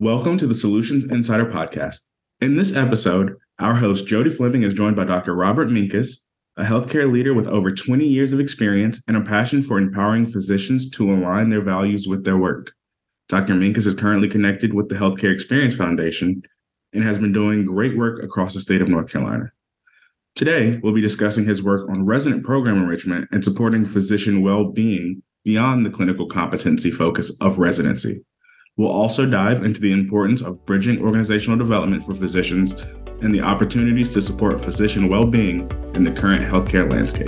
Welcome to the Solutions Insider Podcast. In this episode, our host Jody Fleming is joined by Dr. Robert Minkes, a healthcare leader with over 20 years of experience and a passion for empowering physicians to align their values with their work. Dr. Minkes is currently connected with the Healthcare Experience Foundation and has been doing great work across the state of North Carolina. Today, we'll be discussing his work on resident program enrichment and supporting physician well being beyond the clinical competency focus of residency. We'll also dive into the importance of bridging organizational development for physicians and the opportunities to support physician well being in the current healthcare landscape.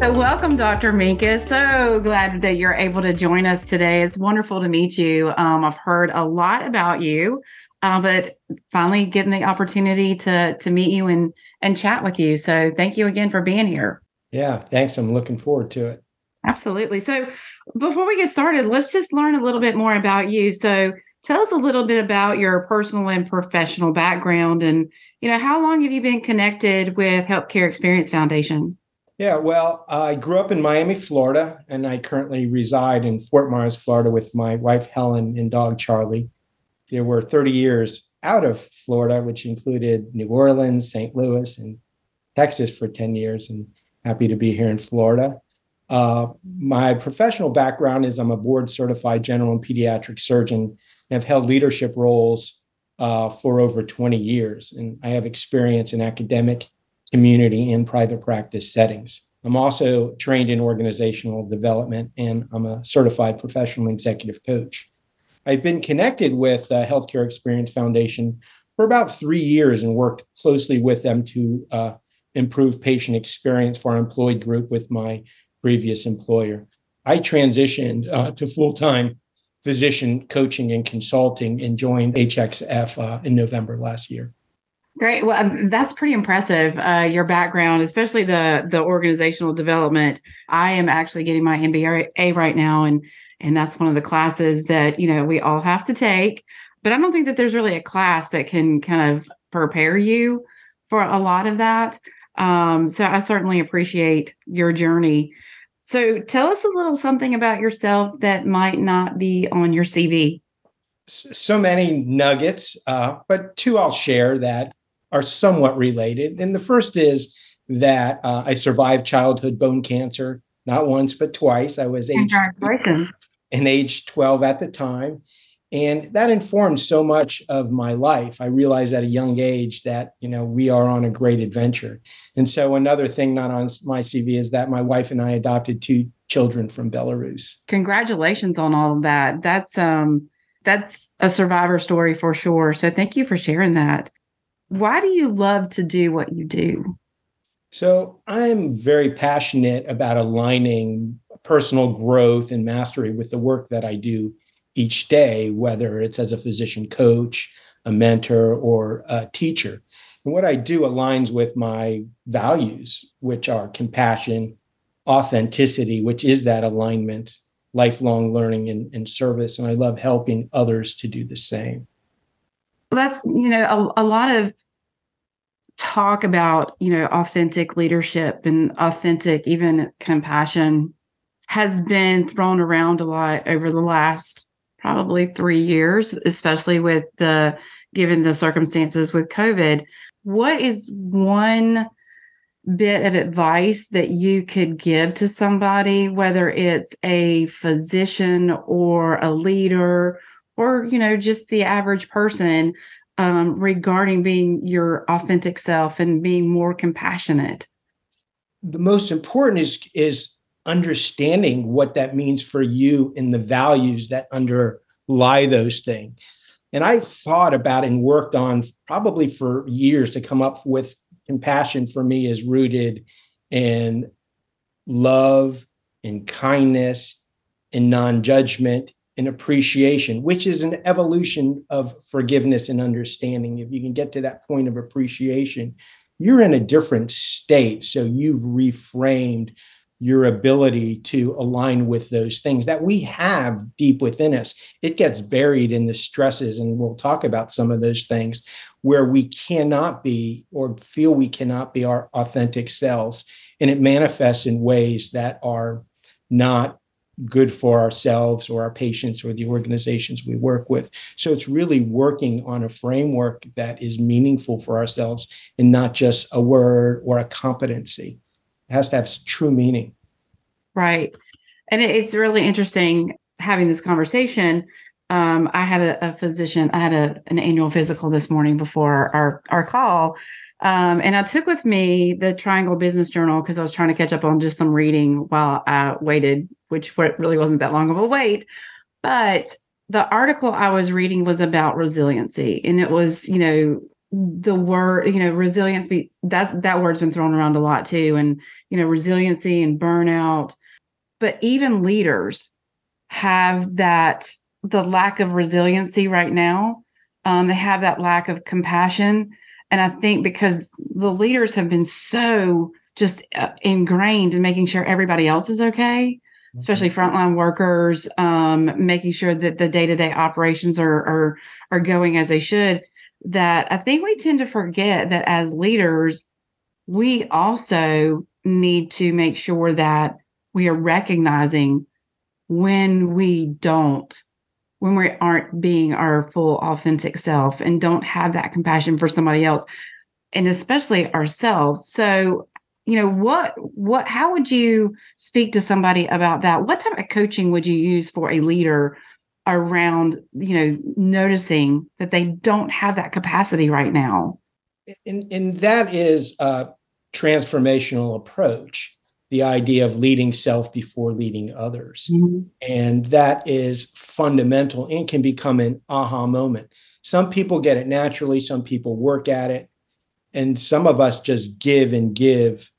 So, welcome, Dr. Minkes. So glad that you're able to join us today. It's wonderful to meet you. Um, I've heard a lot about you, uh, but finally getting the opportunity to to meet you and and chat with you. So, thank you again for being here. Yeah, thanks. I'm looking forward to it. Absolutely. So, before we get started, let's just learn a little bit more about you. So, tell us a little bit about your personal and professional background and, you know, how long have you been connected with Healthcare Experience Foundation? Yeah, well, I grew up in Miami, Florida, and I currently reside in Fort Myers, Florida with my wife Helen and dog Charlie. There were 30 years out of Florida, which included New Orleans, St. Louis, and Texas for 10 years, and happy to be here in Florida. Uh, my professional background is I'm a board certified general and pediatric surgeon and have held leadership roles uh, for over 20 years. And I have experience in academic, community, and private practice settings. I'm also trained in organizational development and I'm a certified professional executive coach. I've been connected with uh, Healthcare Experience Foundation for about three years and worked closely with them to uh, improve patient experience for our employee group with my previous employer. I transitioned uh, to full time physician coaching and consulting and joined HXF uh, in November last year. Great. Well, um, that's pretty impressive. Uh, your background, especially the the organizational development. I am actually getting my MBA right now, and and that's one of the classes that you know we all have to take. But I don't think that there's really a class that can kind of prepare you for a lot of that. Um, so I certainly appreciate your journey. So tell us a little something about yourself that might not be on your CV. So many nuggets, uh, but two I'll share that are somewhat related. And the first is that uh, I survived childhood bone cancer, not once, but twice. I was age, and age 12 at the time. And that informed so much of my life. I realized at a young age that, you know, we are on a great adventure. And so another thing not on my CV is that my wife and I adopted two children from Belarus. Congratulations on all of that. That's um that's a survivor story for sure. So thank you for sharing that. Why do you love to do what you do? So I'm very passionate about aligning personal growth and mastery with the work that I do each day, whether it's as a physician coach, a mentor, or a teacher. And what I do aligns with my values, which are compassion, authenticity, which is that alignment, lifelong learning and, and service. And I love helping others to do the same. Well, that's, you know, a, a lot of talk about, you know, authentic leadership and authentic, even compassion has been thrown around a lot over the last probably three years, especially with the given the circumstances with COVID. What is one bit of advice that you could give to somebody, whether it's a physician or a leader or, you know, just the average person um, regarding being your authentic self and being more compassionate? The most important is is understanding what that means for you and the values that underlie those things. And I thought about and worked on probably for years to come up with compassion for me is rooted in love and kindness and non-judgment and appreciation, which is an evolution of forgiveness and understanding. If you can get to that point of appreciation, you're in a different state. So you've reframed your ability to align with those things that we have deep within us. It gets buried in the stresses, and we'll talk about some of those things where we cannot be or feel we cannot be our authentic selves. And it manifests in ways that are not good for ourselves or our patients or the organizations we work with. So it's really working on a framework that is meaningful for ourselves and not just a word or a competency. It has to have true meaning. Right. And it's really interesting having this conversation. Um, I had a, a, physician, I had a, an annual physical this morning before our, our call. Um, and I took with me the Triangle Business Journal because I was trying to catch up on just some reading while I waited, which really wasn't that long of a wait. But the article I was reading was about resiliency, and it was, you know, the word, you know, resilience. That's that word's been thrown around a lot too, and you know, resiliency and burnout. But even leaders have that the lack of resiliency right now. Um, they have that lack of compassion and I think because the leaders have been so just uh, ingrained in making sure everybody else is okay, especially mm-hmm. frontline workers, um, making sure that the day to day operations are, are are going as they should. That I think we tend to forget that as leaders, we also need to make sure that we are recognizing when we don't when we aren't being our full authentic self and don't have that compassion for somebody else and especially ourselves. So you know what what how would you speak to somebody about that? What type of coaching would you use for a leader around you know noticing that they don't have that capacity right now and and that is a transformational approach the idea of leading self before leading others. Mm-hmm. And that is fundamental and can become an aha moment. Some people get it naturally, some people work at it, and some of us just give and give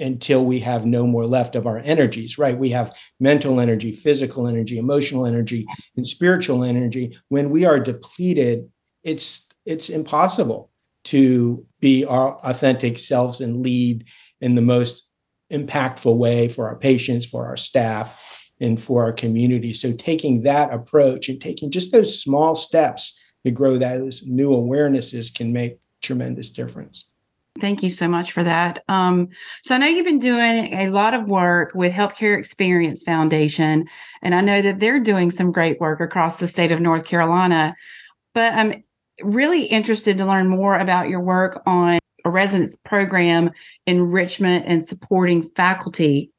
until we have no more left of our energies, right? We have mental energy, physical energy, emotional energy, and spiritual energy. When we are depleted, it's it's impossible to be our authentic selves and lead in the most impactful way for our patients, for our staff, and for our community. So taking that approach and taking just those small steps to grow those new awarenesses can make tremendous difference. Thank you so much for that. Um, so I know you've been doing a lot of work with Healthcare Experience Foundation, and I know that they're doing some great work across the state of North Carolina. But I'm really interested to learn more about your work on a residence program enrichment and supporting faculty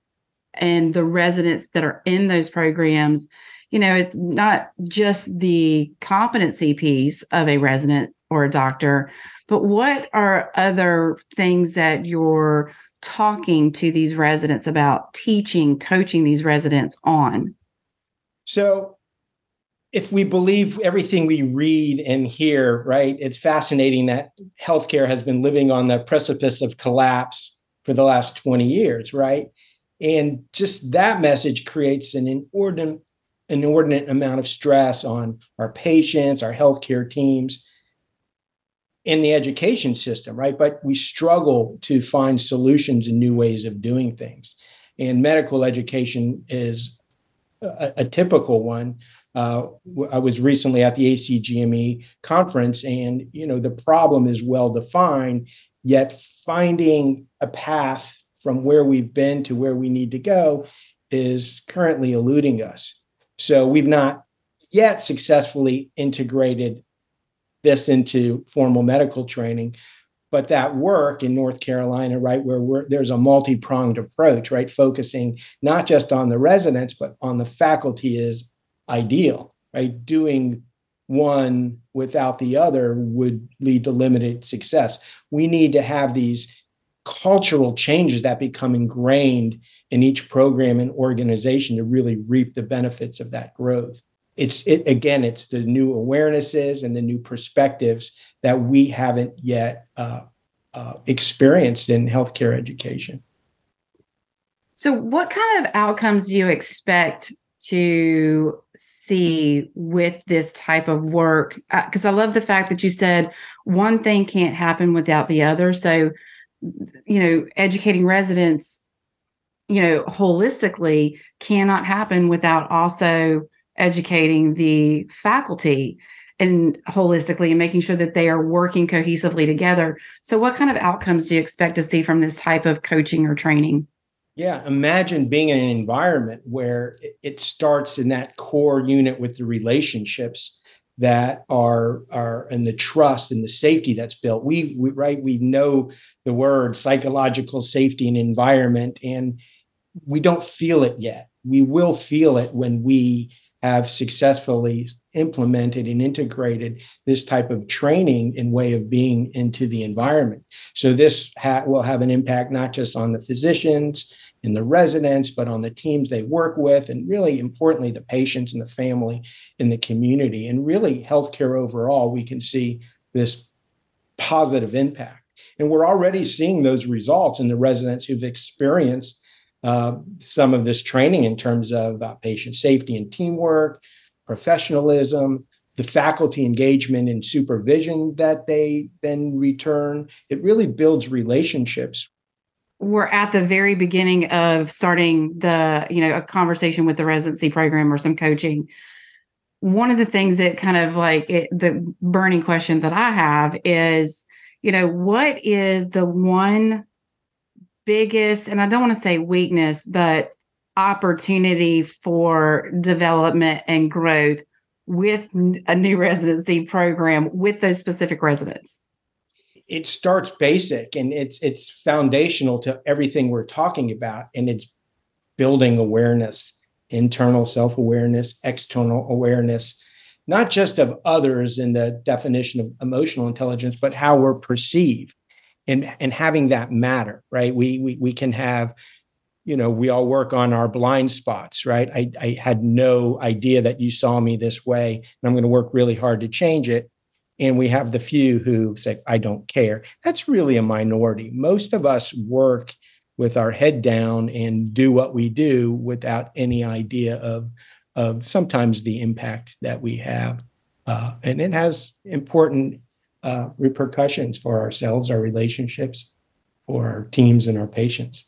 and the residents that are in those programs you know it's not just the competency piece of a resident or a doctor but what are other things that you're talking to these residents about teaching coaching these residents on so if we believe everything we read and hear, right, it's fascinating that healthcare has been living on the precipice of collapse for the last 20 years, right? And just that message creates an inordinate, inordinate amount of stress on our patients, our healthcare teams, in the education system, right? But we struggle to find solutions and new ways of doing things. And medical education is a, a typical one uh, I was recently at the ACGME conference, and you know the problem is well defined, yet finding a path from where we've been to where we need to go is currently eluding us. So we've not yet successfully integrated this into formal medical training. But that work in North Carolina, right, where there's a multi pronged approach, right, focusing not just on the residents, but on the faculty is ideal, right? Doing one without the other would lead to limited success. We need to have these cultural changes that become ingrained in each program and organization to really reap the benefits of that growth. It's it again, it's the new awarenesses and the new perspectives that we haven't yet uh, uh, experienced in healthcare education. So, what kind of outcomes do you expect to see with this type of work because uh, i love the fact that you said one thing can't happen without the other so you know educating residents you know holistically cannot happen without also educating the faculty and holistically and making sure that they are working cohesively together so what kind of outcomes do you expect to see from this type of coaching or training Yeah, imagine being in an environment where it starts in that core unit with the relationships that are are and the trust and the safety that's built. We, we right we know the word psychological safety and environment, and we don't feel it yet. We will feel it when we have successfully implemented and integrated this type of training and way of being into the environment. So this ha- will have an impact not just on the physicians and the residents, but on the teams they work with, and really importantly, the patients and the family in the community. And really, healthcare overall, we can see this positive impact. And we're already seeing those results in the residents who've experienced uh, some of this training in terms of uh, patient safety and teamwork, professionalism, the faculty engagement and supervision that they then return. It really builds relationships. We're at the very beginning of starting the, you know, a conversation with the residency program or some coaching. One of the things that kind of like it, the burning question that I have is, you know, what is the one biggest, and I don't want to say weakness, but opportunity for development and growth with a new residency program with those specific residents? It starts basic and it's it's foundational to everything we're talking about and it's building awareness, internal self-awareness, external awareness, not just of others in the definition of emotional intelligence, but how we're perceived and and having that matter, right? We we we can have you know, we all work on our blind spots, right? I, I had no idea that you saw me this way, and I'm going to work really hard to change it. And we have the few who say, I don't care. That's really a minority. Most of us work with our head down and do what we do without any idea of, of sometimes the impact that we have. Uh, and it has important uh, repercussions for ourselves, our relationships, for our teams, and our patients.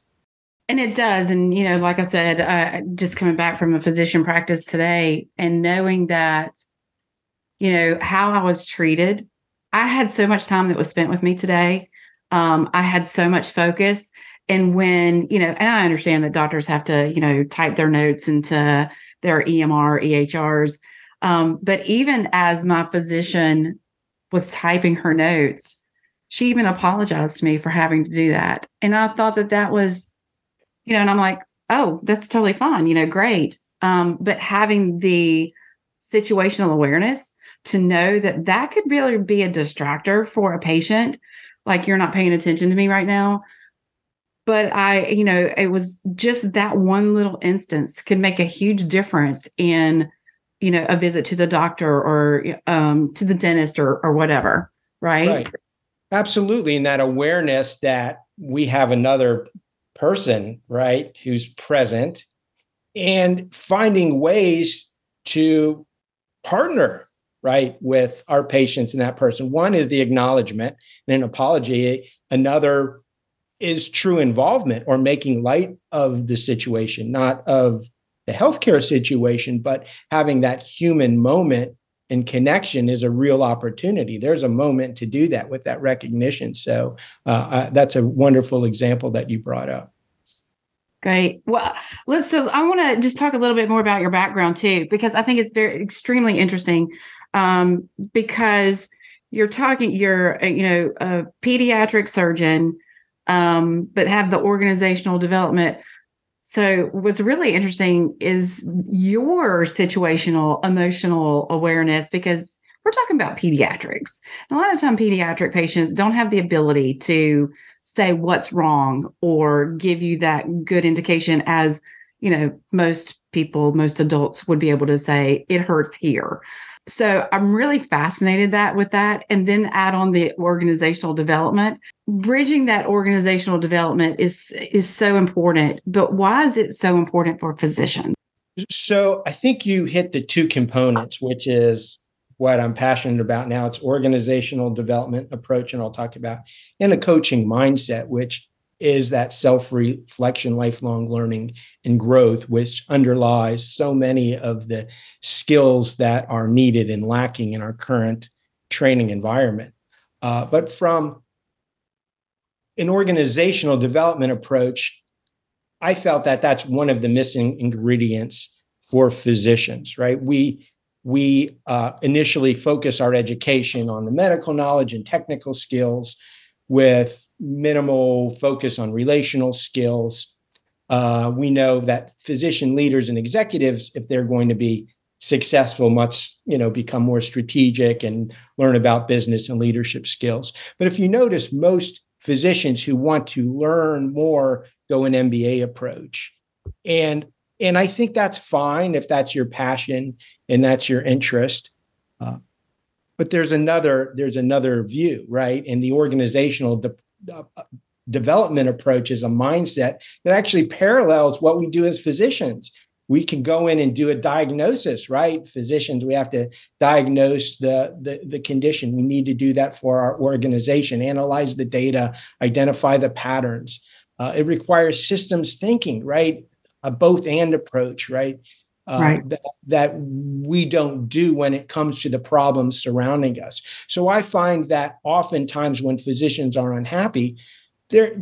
And it does. And, you know, like I said, uh, just coming back from a physician practice today and knowing that, you know, how I was treated, I had so much time that was spent with me today. Um, I had so much focus. And when, you know, and I understand that doctors have to, you know, type their notes into their EMR, EHRs. Um, but even as my physician was typing her notes, she even apologized to me for having to do that. And I thought that that was, you know, and I'm like, oh, that's totally fine, you know, great. Um, but having the situational awareness to know that that could really be a distractor for a patient, like you're not paying attention to me right now. But I, you know, it was just that one little instance could make a huge difference in, you know, a visit to the doctor or um, to the dentist or or whatever, right? Right. Absolutely, and that awareness that we have another person, right, who's present and finding ways to partner right with our patients and that person one is the acknowledgement and an apology another is true involvement or making light of the situation not of the healthcare situation but having that human moment and connection is a real opportunity. There's a moment to do that with that recognition. So uh, uh, that's a wonderful example that you brought up. Great. Well, let's. So I want to just talk a little bit more about your background too, because I think it's very extremely interesting. Um, because you're talking, you're you know a pediatric surgeon, um, but have the organizational development so, what's really interesting is your situational emotional awareness because we're talking about pediatrics. And a lot of time, pediatric patients don't have the ability to say what's wrong or give you that good indication as you know most people most adults would be able to say it hurts here so I'm really fascinated that with that. And then add on the organizational development. Bridging that organizational development is is so important. But why is it so important for physicians? So I think you hit the two components, which is what I'm passionate about now. It's organizational development approach, and I'll talk about, and a coaching mindset, which is that self reflection, lifelong learning, and growth, which underlies so many of the skills that are needed and lacking in our current training environment. Uh, but from an organizational development approach, I felt that that's one of the missing ingredients for physicians, right? We we uh, initially focus our education on the medical knowledge and technical skills with minimal focus on relational skills. Uh, we know that physician leaders and executives, if they're going to be successful, must you know become more strategic and learn about business and leadership skills. But if you notice, most physicians who want to learn more go an MBA approach, and and I think that's fine if that's your passion and that's your interest. Uh, but there's another there's another view, right? And the organizational de- uh, development approach is a mindset that actually parallels what we do as physicians. We can go in and do a diagnosis, right? Physicians, we have to diagnose the, the, the condition. We need to do that for our organization, analyze the data, identify the patterns. Uh, it requires systems thinking, right? A both and approach, right? Uh, right. that, that we don't do when it comes to the problems surrounding us. So I find that oftentimes when physicians are unhappy, there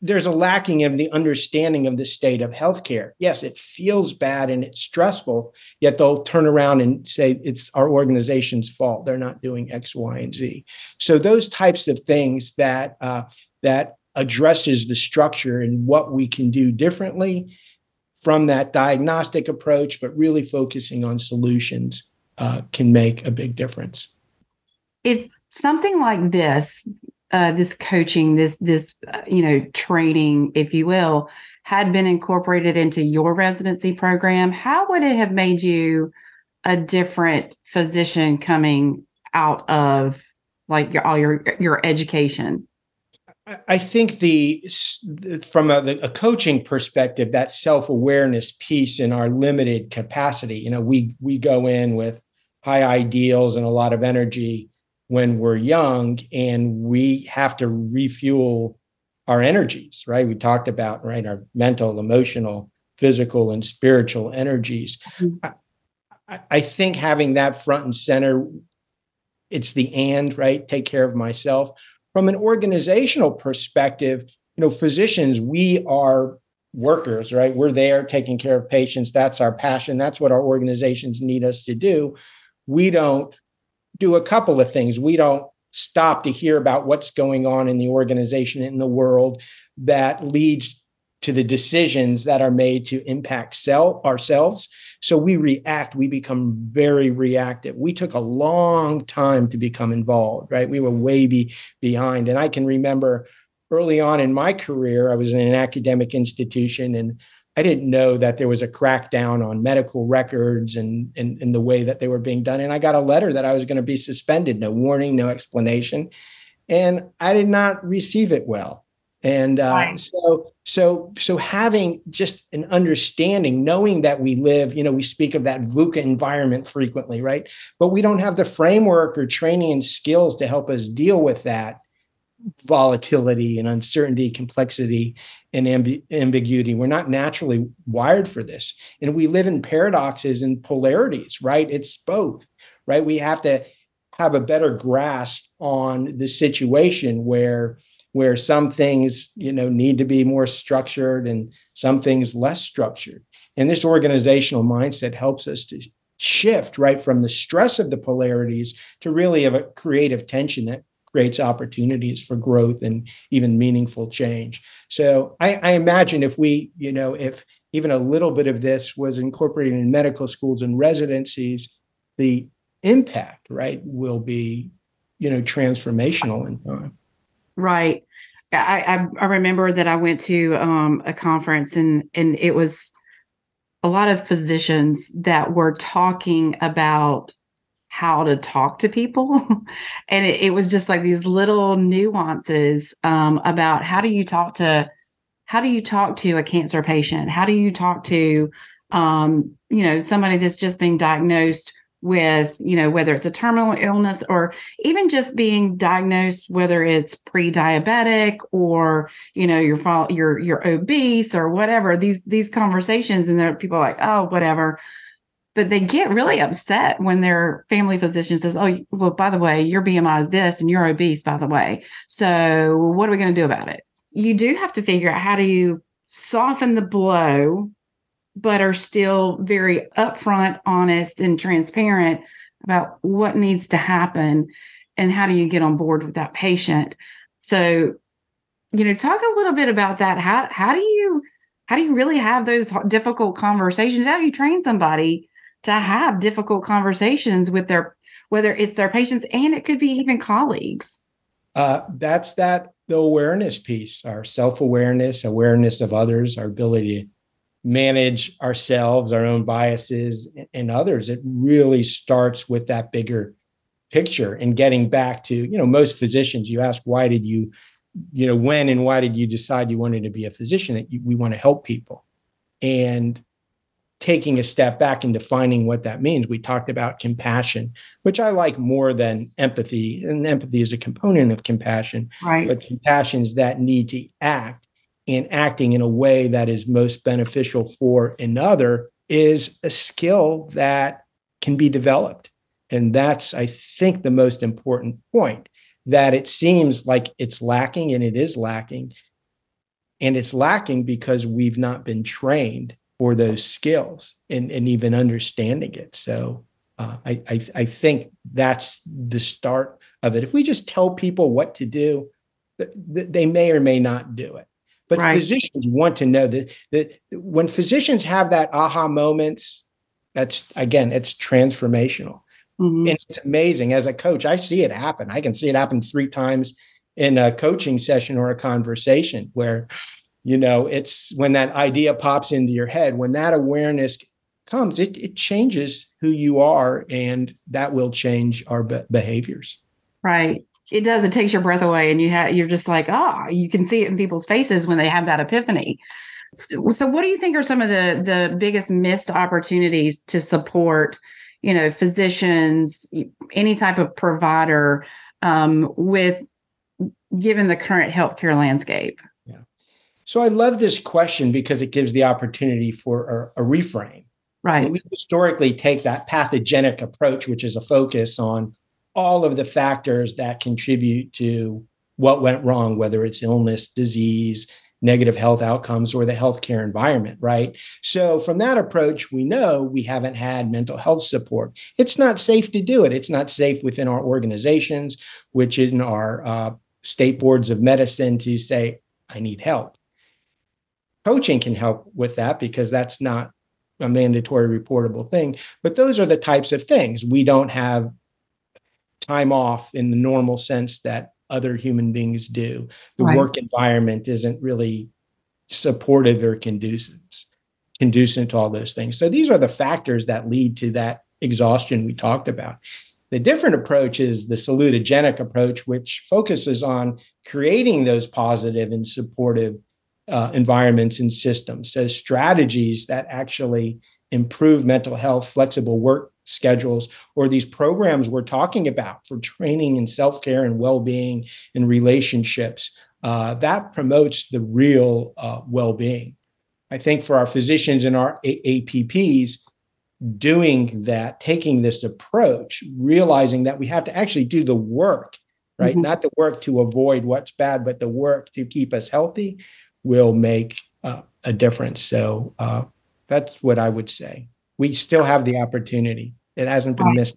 there's a lacking of the understanding of the state of healthcare. Yes, it feels bad and it's stressful, yet they'll turn around and say it's our organization's fault. They're not doing X, Y, and Z. So those types of things that uh, that addresses the structure and what we can do differently from that diagnostic approach, but really focusing on solutions uh, can make a big difference. If something like this, uh, this coaching, this this uh, you know training, if you will, had been incorporated into your residency program, how would it have made you a different physician coming out of like your all your your education? I think the from a, a coaching perspective, that self awareness piece in our limited capacity. You know, we we go in with high ideals and a lot of energy when we're young, and we have to refuel our energies. Right? We talked about right our mental, emotional, physical, and spiritual energies. Mm-hmm. I, I think having that front and center, it's the and right. Take care of myself from an organizational perspective, you know, physicians, we are workers, right? We're there taking care of patients. That's our passion. That's what our organizations need us to do. We don't do a couple of things. We don't stop to hear about what's going on in the organization in the world that leads to the decisions that are made to impact sell ourselves. So we react, we become very reactive. We took a long time to become involved, right? We were way be, behind. And I can remember early on in my career, I was in an academic institution and I didn't know that there was a crackdown on medical records and, and, and the way that they were being done. And I got a letter that I was going to be suspended, no warning, no explanation. And I did not receive it well. And uh, right. so, so, so having just an understanding, knowing that we live, you know, we speak of that VUCA environment frequently, right? But we don't have the framework or training and skills to help us deal with that volatility and uncertainty, complexity, and amb- ambiguity. We're not naturally wired for this. And we live in paradoxes and polarities, right? It's both, right? We have to have a better grasp on the situation where where some things you know need to be more structured and some things less structured. And this organizational mindset helps us to shift right from the stress of the polarities to really have a creative tension that creates opportunities for growth and even meaningful change. So I, I imagine if we you know if even a little bit of this was incorporated in medical schools and residencies the impact right will be you know transformational in time Right. I, I, remember that I went to um, a conference and and it was a lot of physicians that were talking about how to talk to people, and it, it, was just like these little nuances um, about how do you talk to how do you talk to a cancer patient, how do you talk to um, you know somebody that's just being diagnosed with you know whether it's a terminal illness or even just being diagnosed whether it's pre-diabetic or you know you're you're you're obese or whatever these these conversations and there are people like oh whatever. But they get really upset when their family physician says oh well by the way your bmi is this and you're obese by the way. So what are we going to do about it? You do have to figure out how do you soften the blow, but are still very upfront, honest, and transparent about what needs to happen and how do you get on board with that patient. So, you know, talk a little bit about that. How how do you how do you really have those difficult conversations? How do you train somebody to have difficult conversations with their whether it's their patients and it could be even colleagues? Uh, that's that the awareness piece, our self awareness, awareness of others, our ability to manage ourselves, our own biases, and others. It really starts with that bigger picture and getting back to, you know, most physicians, you ask, why did you, you know, when and why did you decide you wanted to be a physician? That we want to help people. And taking a step back and defining what that means. We talked about compassion, which I like more than empathy. And empathy is a component of compassion. Right. But compassion is that need to act and acting in a way that is most beneficial for another is a skill that can be developed. And that's, I think, the most important point that it seems like it's lacking and it is lacking. And it's lacking because we've not been trained for those skills and, and even understanding it. So uh, I, I, I think that's the start of it. If we just tell people what to do, they may or may not do it. But right. physicians want to know that that when physicians have that aha moments, that's again, it's transformational. Mm-hmm. And it's amazing. As a coach, I see it happen. I can see it happen three times in a coaching session or a conversation where you know it's when that idea pops into your head when that awareness comes it, it changes who you are and that will change our be- behaviors right it does it takes your breath away and you have you're just like ah oh, you can see it in people's faces when they have that epiphany so, so what do you think are some of the the biggest missed opportunities to support you know physicians any type of provider um, with given the current healthcare landscape so I love this question because it gives the opportunity for a, a reframe. Right. we historically take that pathogenic approach, which is a focus on all of the factors that contribute to what went wrong, whether it's illness, disease, negative health outcomes, or the healthcare environment, right? So, from that approach, we know we haven't had mental health support. It's not safe to do it. It's not safe within our organizations, which in our uh, state boards of medicine to say, I need help coaching can help with that because that's not a mandatory reportable thing. But those are the types of things. We don't have time off in the normal sense that other human beings do. The right. work environment isn't really supportive or conducive, conducive to all those things. So these are the factors that lead to that exhaustion we talked about. The different approach is the salutogenic approach, which focuses on creating those positive and supportive uh, environments and systems. So strategies that actually improve mental health, flexible work schedules, or these programs we're talking about for training and self care and well being and relationships. Uh, that promotes the real uh, well being. I think for our physicians and our A- APPs, doing that, taking this approach, realizing that we have to actually do the work, right? Mm-hmm. Not the work to avoid what's bad, but the work to keep us healthy will make uh, a difference. So uh, that's what I would say. We still have the opportunity. It hasn't been missed.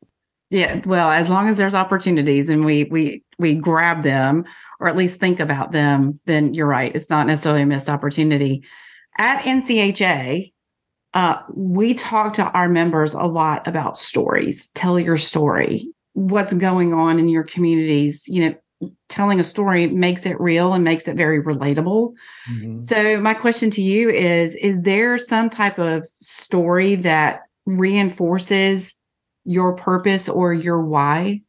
Yeah, well, as long as there's opportunities and we we we grab them or at least think about them, then you're right. It's not necessarily a missed opportunity. At NCHA, uh, we talk to our members a lot about stories. Tell your story. What's going on in your communities? You know, telling a story makes it real and makes it very relatable. Mm-hmm. So my question to you is is there some type of story that reinforces your purpose or your why?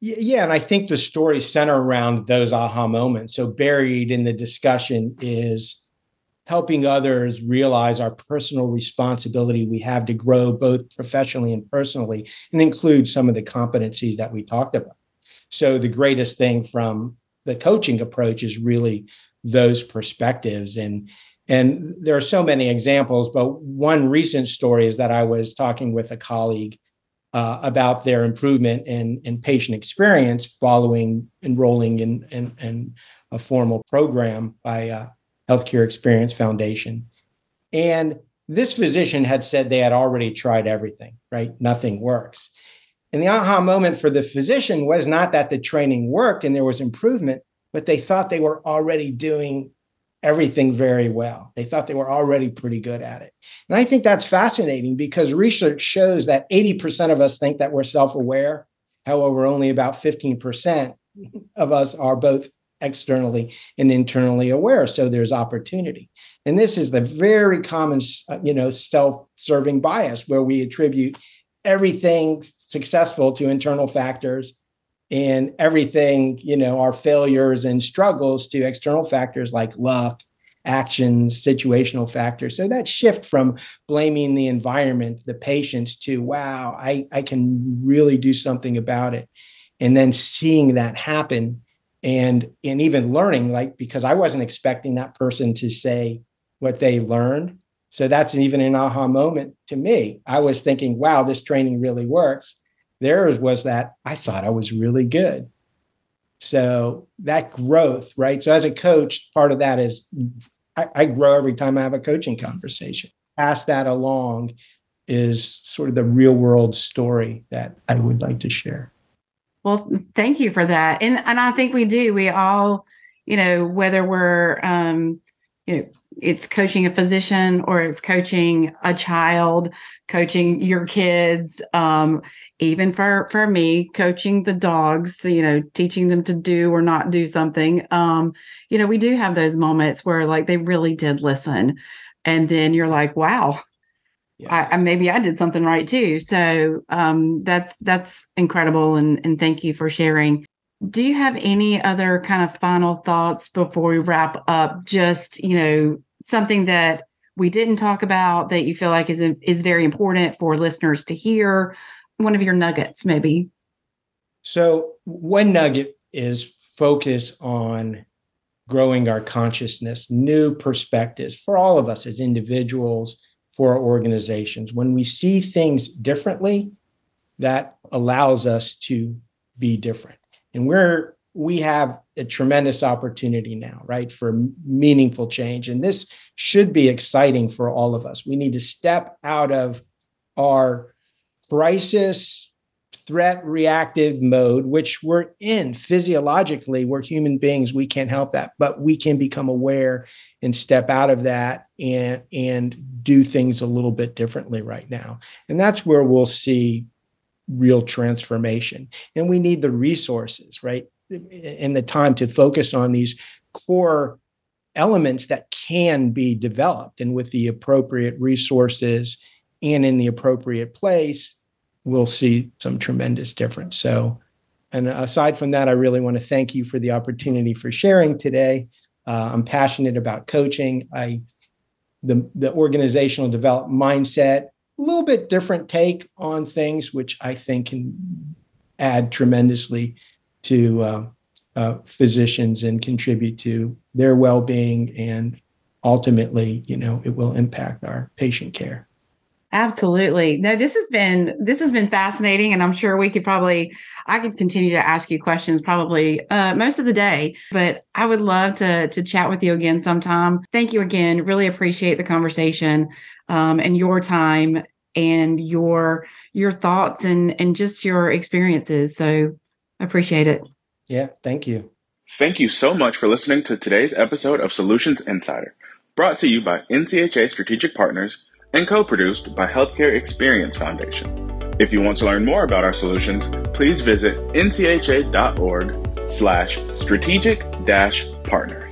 Yeah, and I think the stories center around those aha moments. So buried in the discussion is helping others realize our personal responsibility we have to grow both professionally and personally and include some of the competencies that we talked about. So the greatest thing from the coaching approach is really those perspectives and and there are so many examples but one recent story is that i was talking with a colleague uh, about their improvement in, in patient experience following enrolling in, in, in a formal program by uh, Healthcare Experience Foundation. And this physician had said they had already tried everything, right? Nothing works. And the aha moment for the physician was not that the training worked and there was improvement, but they thought they were already doing everything very well. They thought they were already pretty good at it. And I think that's fascinating because research shows that 80% of us think that we're self aware. However, only about 15% of us are both externally and internally aware. So there's opportunity. And this is the very common, uh, you know, self-serving bias where we attribute everything successful to internal factors and everything, you know, our failures and struggles to external factors like luck, actions, situational factors. So that shift from blaming the environment, the patients to, wow, I, I can really do something about it. And then seeing that happen and and even learning, like because I wasn't expecting that person to say what they learned. So that's even an aha moment to me. I was thinking, wow, this training really works theirs was that I thought I was really good. So that growth, right? So as a coach, part of that is I, I grow every time I have a coaching conversation. Pass that along is sort of the real world story that I would like to share. Well, thank you for that. And and I think we do. We all, you know, whether we're um, you know, it's coaching a physician or it's coaching a child coaching your kids um, even for for me coaching the dogs you know teaching them to do or not do something um, you know we do have those moments where like they really did listen and then you're like wow yeah. I, I, maybe I did something right too. So um, that's that's incredible, and and thank you for sharing. Do you have any other kind of final thoughts before we wrap up? Just you know, something that we didn't talk about that you feel like is is very important for listeners to hear? One of your nuggets, maybe. So one nugget is focus on growing our consciousness, new perspectives for all of us as individuals, for our organizations. When we see things differently, that allows us to be different. And we're we have a tremendous opportunity now, right, for meaningful change. And this should be exciting for all of us. We need to step out of our crisis, threat reactive mode, which we're in physiologically. We're human beings. We can't help that, but we can become aware and step out of that and, and do things a little bit differently right now. And that's where we'll see real transformation. And we need the resources, right? And the time to focus on these core elements that can be developed and with the appropriate resources and in the appropriate place we'll see some tremendous difference so and aside from that i really want to thank you for the opportunity for sharing today uh, i'm passionate about coaching i the, the organizational development mindset little bit different take on things which i think can add tremendously to uh, uh, physicians and contribute to their well-being and ultimately you know it will impact our patient care absolutely no this has been this has been fascinating and i'm sure we could probably i could continue to ask you questions probably uh, most of the day but i would love to to chat with you again sometime thank you again really appreciate the conversation um, and your time and your your thoughts and and just your experiences so I appreciate it. Yeah, thank you. Thank you so much for listening to today's episode of Solutions Insider, brought to you by NCHA Strategic Partners and co-produced by Healthcare Experience Foundation. If you want to learn more about our solutions, please visit ncha.org slash strategic dash partner.